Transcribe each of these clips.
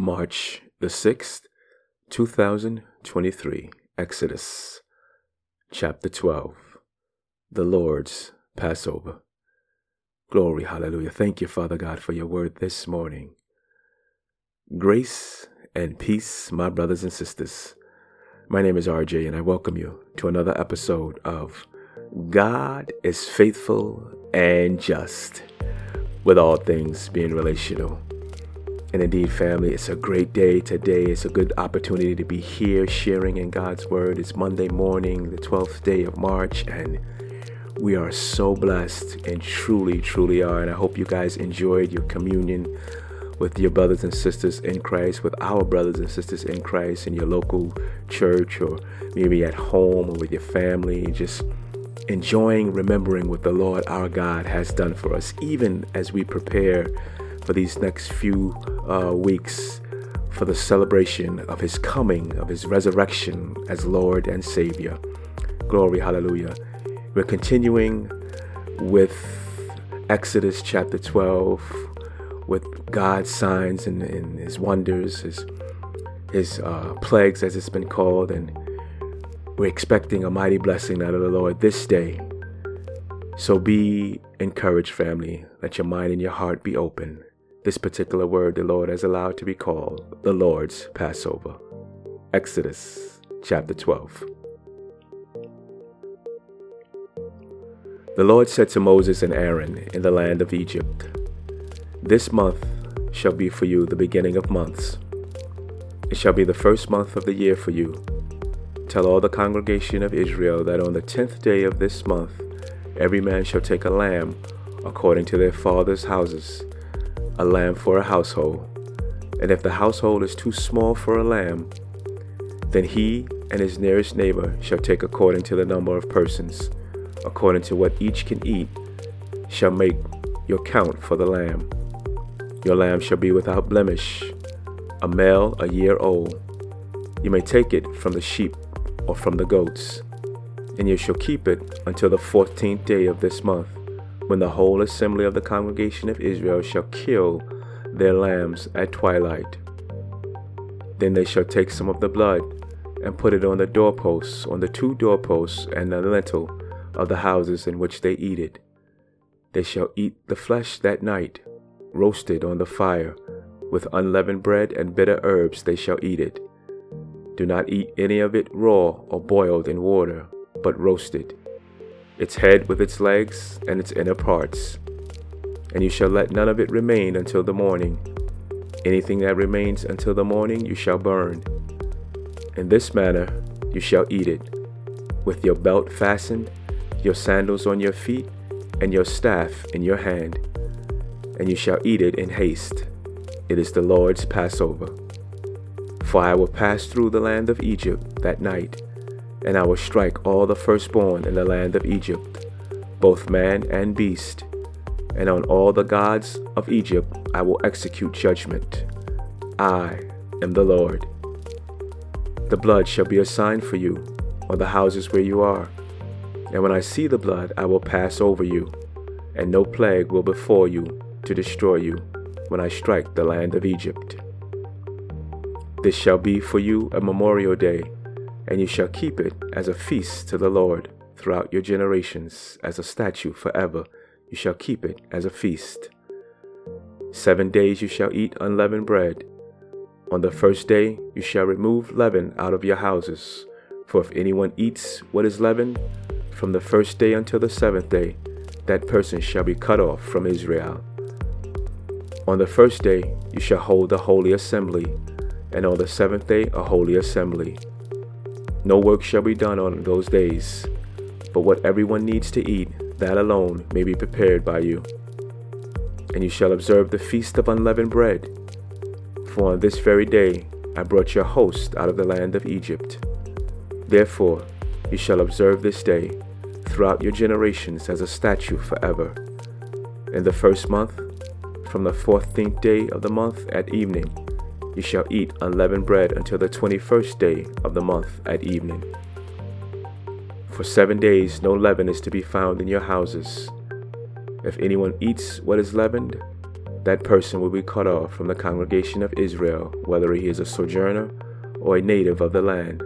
March the 6th, 2023. Exodus chapter 12. The Lord's Passover. Glory, hallelujah. Thank you, Father God, for your word this morning. Grace and peace, my brothers and sisters. My name is RJ, and I welcome you to another episode of God is Faithful and Just, with all things being relational. And indeed, family, it's a great day today. It's a good opportunity to be here sharing in God's Word. It's Monday morning, the 12th day of March, and we are so blessed and truly, truly are. And I hope you guys enjoyed your communion with your brothers and sisters in Christ, with our brothers and sisters in Christ in your local church or maybe at home or with your family. Just enjoying, remembering what the Lord our God has done for us, even as we prepare for these next few uh, weeks for the celebration of his coming, of his resurrection as Lord and Savior. Glory, hallelujah. We're continuing with Exodus chapter 12 with God's signs and, and his wonders, his, his uh, plagues, as it's been called. And we're expecting a mighty blessing out of the Lord this day. So be encouraged, family. Let your mind and your heart be open this particular word the Lord has allowed to be called the Lord's Passover. Exodus chapter 12. The Lord said to Moses and Aaron in the land of Egypt, This month shall be for you the beginning of months. It shall be the first month of the year for you. Tell all the congregation of Israel that on the tenth day of this month every man shall take a lamb according to their fathers' houses a lamb for a household. And if the household is too small for a lamb, then he and his nearest neighbor shall take according to the number of persons, according to what each can eat, shall make your count for the lamb. Your lamb shall be without blemish, a male a year old. You may take it from the sheep or from the goats, and you shall keep it until the fourteenth day of this month when the whole assembly of the congregation of Israel shall kill their lambs at twilight. Then they shall take some of the blood and put it on the doorposts, on the two doorposts and the lintel of the houses in which they eat it. They shall eat the flesh that night, roasted on the fire, with unleavened bread and bitter herbs they shall eat it. Do not eat any of it raw or boiled in water, but roasted its head with its legs and its inner parts. And you shall let none of it remain until the morning. Anything that remains until the morning you shall burn. In this manner you shall eat it, with your belt fastened, your sandals on your feet, and your staff in your hand. And you shall eat it in haste. It is the Lord's Passover. For I will pass through the land of Egypt that night and I will strike all the firstborn in the land of Egypt, both man and beast, and on all the gods of Egypt I will execute judgment. I am the Lord. The blood shall be a sign for you on the houses where you are. And when I see the blood, I will pass over you, and no plague will befall you to destroy you when I strike the land of Egypt. This shall be for you a memorial day and you shall keep it as a feast to the Lord throughout your generations, as a statute forever. You shall keep it as a feast. Seven days you shall eat unleavened bread. On the first day you shall remove leaven out of your houses. For if anyone eats what is leavened, from the first day until the seventh day, that person shall be cut off from Israel. On the first day you shall hold a holy assembly, and on the seventh day a holy assembly. No work shall be done on those days, but what everyone needs to eat, that alone may be prepared by you. And you shall observe the feast of unleavened bread. For on this very day I brought your host out of the land of Egypt. Therefore you shall observe this day throughout your generations as a statute forever. In the first month, from the fourteenth day of the month at evening, you shall eat unleavened bread until the twenty first day of the month at evening. For seven days no leaven is to be found in your houses. If anyone eats what is leavened, that person will be cut off from the congregation of Israel, whether he is a sojourner or a native of the land.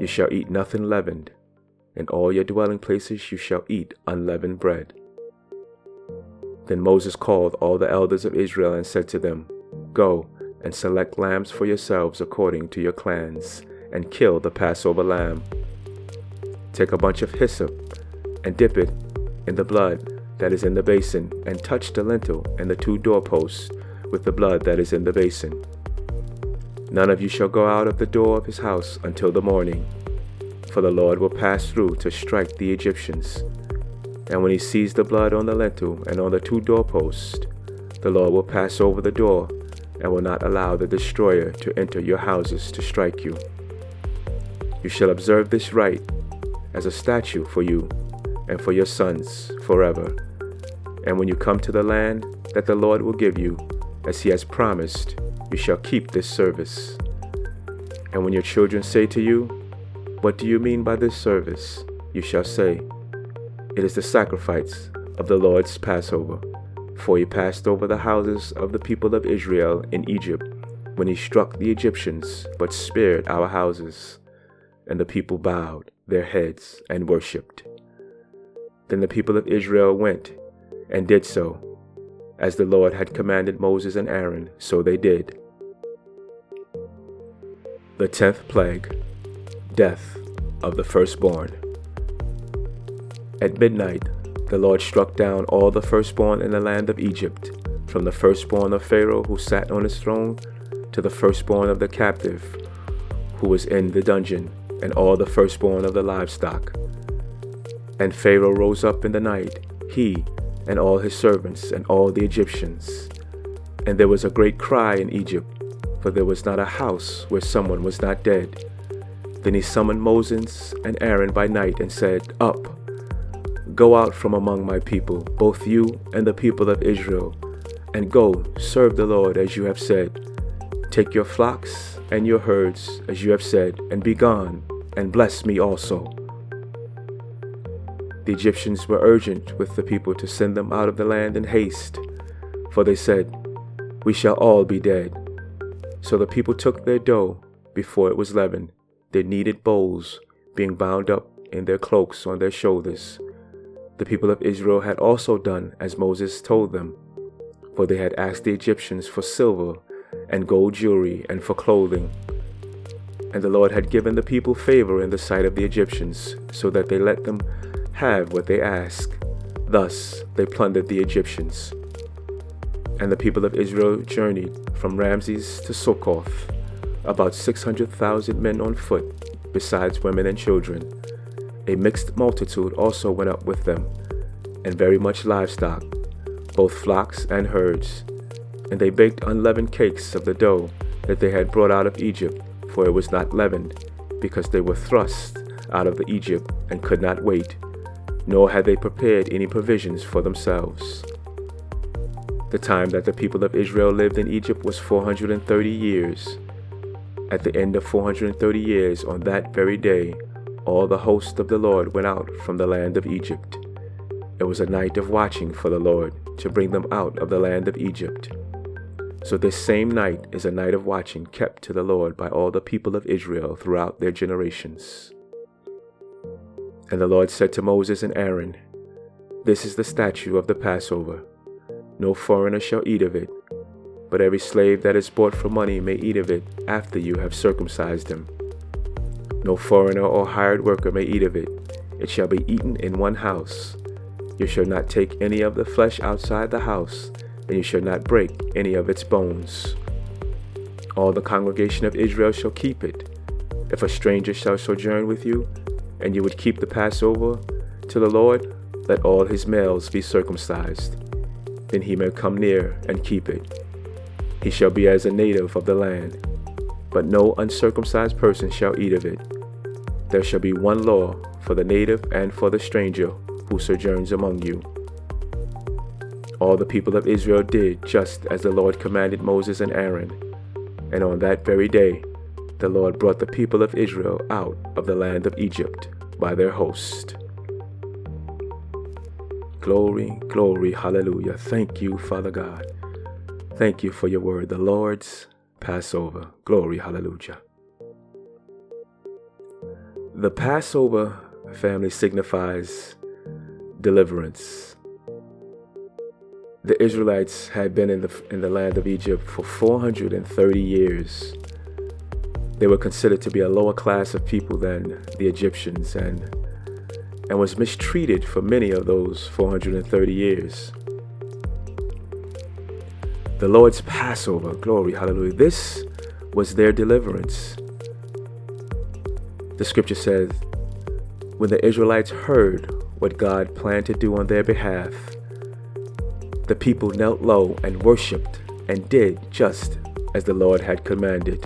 You shall eat nothing leavened. In all your dwelling places you shall eat unleavened bread. Then Moses called all the elders of Israel and said to them, Go and select lambs for yourselves according to your clans, and kill the Passover lamb. Take a bunch of hyssop and dip it in the blood that is in the basin, and touch the lintel and the two doorposts with the blood that is in the basin. None of you shall go out of the door of his house until the morning, for the Lord will pass through to strike the Egyptians. And when he sees the blood on the lintel and on the two doorposts, the Lord will pass over the door and will not allow the destroyer to enter your houses to strike you. You shall observe this rite as a statute for you and for your sons forever and when you come to the land that the Lord will give you, as he has promised, you shall keep this service. And when your children say to you, What do you mean by this service? you shall say, It is the sacrifice of the Lord's Passover. For he passed over the houses of the people of Israel in Egypt when he struck the Egyptians, but spared our houses. And the people bowed their heads and worshipped. Then the people of Israel went and did so. As the Lord had commanded Moses and Aaron, so they did. The tenth plague Death of the firstborn. At midnight, the Lord struck down all the firstborn in the land of Egypt, from the firstborn of Pharaoh who sat on his throne to the firstborn of the captive who was in the dungeon, and all the firstborn of the livestock. And Pharaoh rose up in the night, he and all his servants and all the Egyptians. And there was a great cry in Egypt, for there was not a house where someone was not dead. Then he summoned Moses and Aaron by night and said, Up, go out from among my people, both you and the people of Israel, and go serve the Lord as you have said. Take your flocks and your herds as you have said, and be gone, and bless me also. The Egyptians were urgent with the people to send them out of the land in haste, for they said, We shall all be dead. So the people took their dough before it was leavened, their kneaded bowls being bound up in their cloaks on their shoulders. The people of Israel had also done as Moses told them, for they had asked the Egyptians for silver and gold jewelry and for clothing. And the Lord had given the people favor in the sight of the Egyptians, so that they let them have what they asked. Thus they plundered the Egyptians. And the people of Israel journeyed from Ramses to Succoth, about 600,000 men on foot, besides women and children. A mixed multitude also went up with them, and very much livestock, both flocks and herds. And they baked unleavened cakes of the dough that they had brought out of Egypt, for it was not leavened, because they were thrust out of the Egypt and could not wait nor had they prepared any provisions for themselves. The time that the people of Israel lived in Egypt was 430 years. At the end of 430 years, on that very day, all the host of the Lord went out from the land of Egypt. It was a night of watching for the Lord to bring them out of the land of Egypt. So this same night is a night of watching kept to the Lord by all the people of Israel throughout their generations. And the Lord said to Moses and Aaron, This is the statute of the Passover. No foreigner shall eat of it, but every slave that is bought for money may eat of it after you have circumcised him. No foreigner or hired worker may eat of it. It shall be eaten in one house. You shall not take any of the flesh outside the house, and you shall not break any of its bones. All the congregation of Israel shall keep it. If a stranger shall sojourn with you, and you would keep the Passover to the Lord, let all his males be circumcised. Then he may come near and keep it. He shall be as a native of the land, but no uncircumcised person shall eat of it. There shall be one law for the native and for the stranger who sojourns among you. All the people of Israel did just as the Lord commanded Moses and Aaron, and on that very day the Lord brought the people of Israel out of the land of Egypt by their host. Glory, glory, hallelujah. Thank you, Father God. Thank you for your word, the Lord's Passover. Glory, hallelujah. The Passover family signifies deliverance. The Israelites had been in the, in the land of Egypt for 430 years. They were considered to be a lower class of people than the Egyptians and, and was mistreated for many of those 430 years. The Lord's Passover, glory, hallelujah. This was their deliverance. The scripture says, when the Israelites heard what God planned to do on their behalf, the people knelt low and worshiped and did just as the Lord had commanded.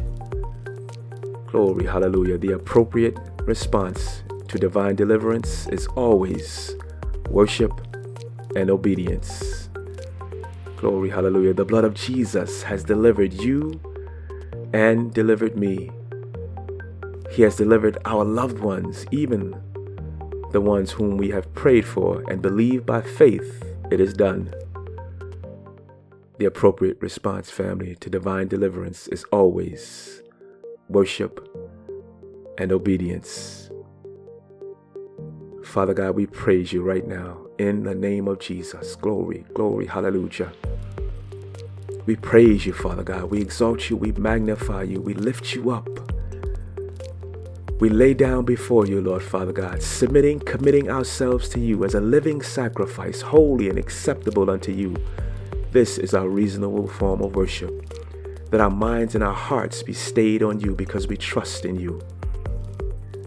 Glory, hallelujah. The appropriate response to divine deliverance is always worship and obedience. Glory, hallelujah. The blood of Jesus has delivered you and delivered me. He has delivered our loved ones, even the ones whom we have prayed for and believe by faith it is done. The appropriate response, family, to divine deliverance is always worship and obedience. Father God, we praise you right now in the name of Jesus. Glory, glory, hallelujah. We praise you, Father God. We exalt you, we magnify you, we lift you up. We lay down before you, Lord Father God, submitting, committing ourselves to you as a living sacrifice, holy and acceptable unto you this is our reasonable form of worship. That our minds and our hearts be stayed on you because we trust in you.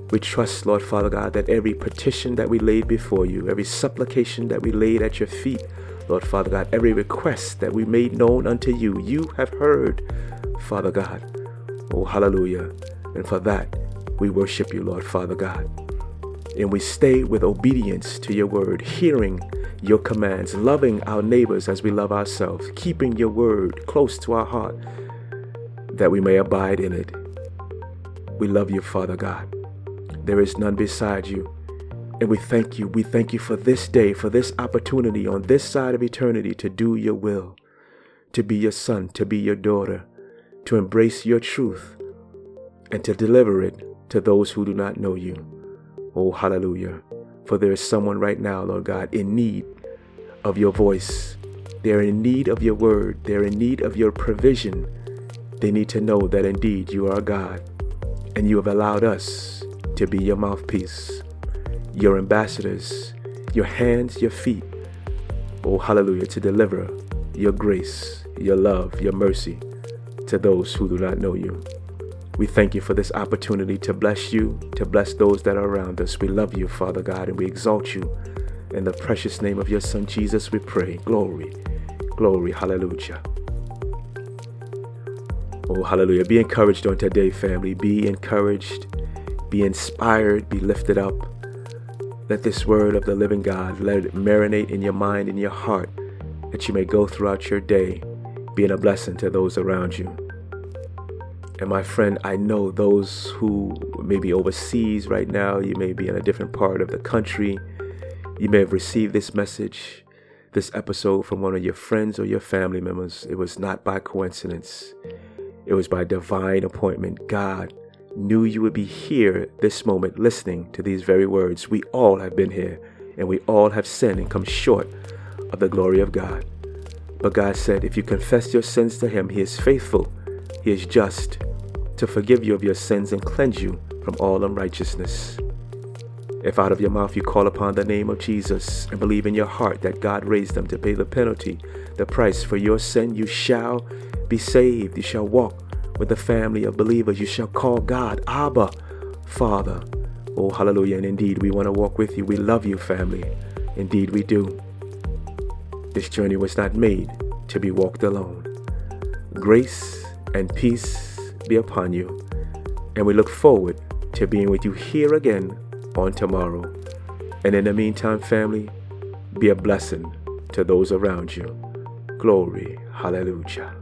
We trust, Lord Father God, that every petition that we laid before you, every supplication that we laid at your feet, Lord Father God, every request that we made known unto you, you have heard, Father God. Oh, hallelujah. And for that, we worship you, Lord Father God. And we stay with obedience to your word, hearing your commands, loving our neighbors as we love ourselves, keeping your word close to our heart that we may abide in it. We love you, Father God. There is none beside you. And we thank you. We thank you for this day, for this opportunity on this side of eternity to do your will, to be your son, to be your daughter, to embrace your truth, and to deliver it to those who do not know you. Oh, hallelujah. For there is someone right now, Lord God, in need of your voice. They're in need of your word. They're in need of your provision. They need to know that indeed you are God and you have allowed us to be your mouthpiece, your ambassadors, your hands, your feet. Oh, hallelujah, to deliver your grace, your love, your mercy to those who do not know you. We thank you for this opportunity to bless you, to bless those that are around us. We love you, Father God, and we exalt you. In the precious name of your Son, Jesus, we pray. Glory, glory, hallelujah. Oh, hallelujah. Be encouraged on today, family. Be encouraged, be inspired, be lifted up. Let this word of the living God, let it marinate in your mind and your heart that you may go throughout your day, being a blessing to those around you. And my friend, I know those who may be overseas right now, you may be in a different part of the country, you may have received this message, this episode from one of your friends or your family members. It was not by coincidence, it was by divine appointment. God knew you would be here this moment listening to these very words. We all have been here, and we all have sinned and come short of the glory of God. But God said, if you confess your sins to Him, He is faithful, He is just to forgive you of your sins and cleanse you from all unrighteousness. If out of your mouth you call upon the name of Jesus and believe in your heart that God raised him to pay the penalty, the price for your sin, you shall be saved. You shall walk with the family of believers. You shall call God Abba, Father. Oh, hallelujah. And indeed, we want to walk with you. We love you, family. Indeed, we do. This journey was not made to be walked alone. Grace and peace be upon you. And we look forward to being with you here again on tomorrow. And in the meantime, family, be a blessing to those around you. Glory. Hallelujah.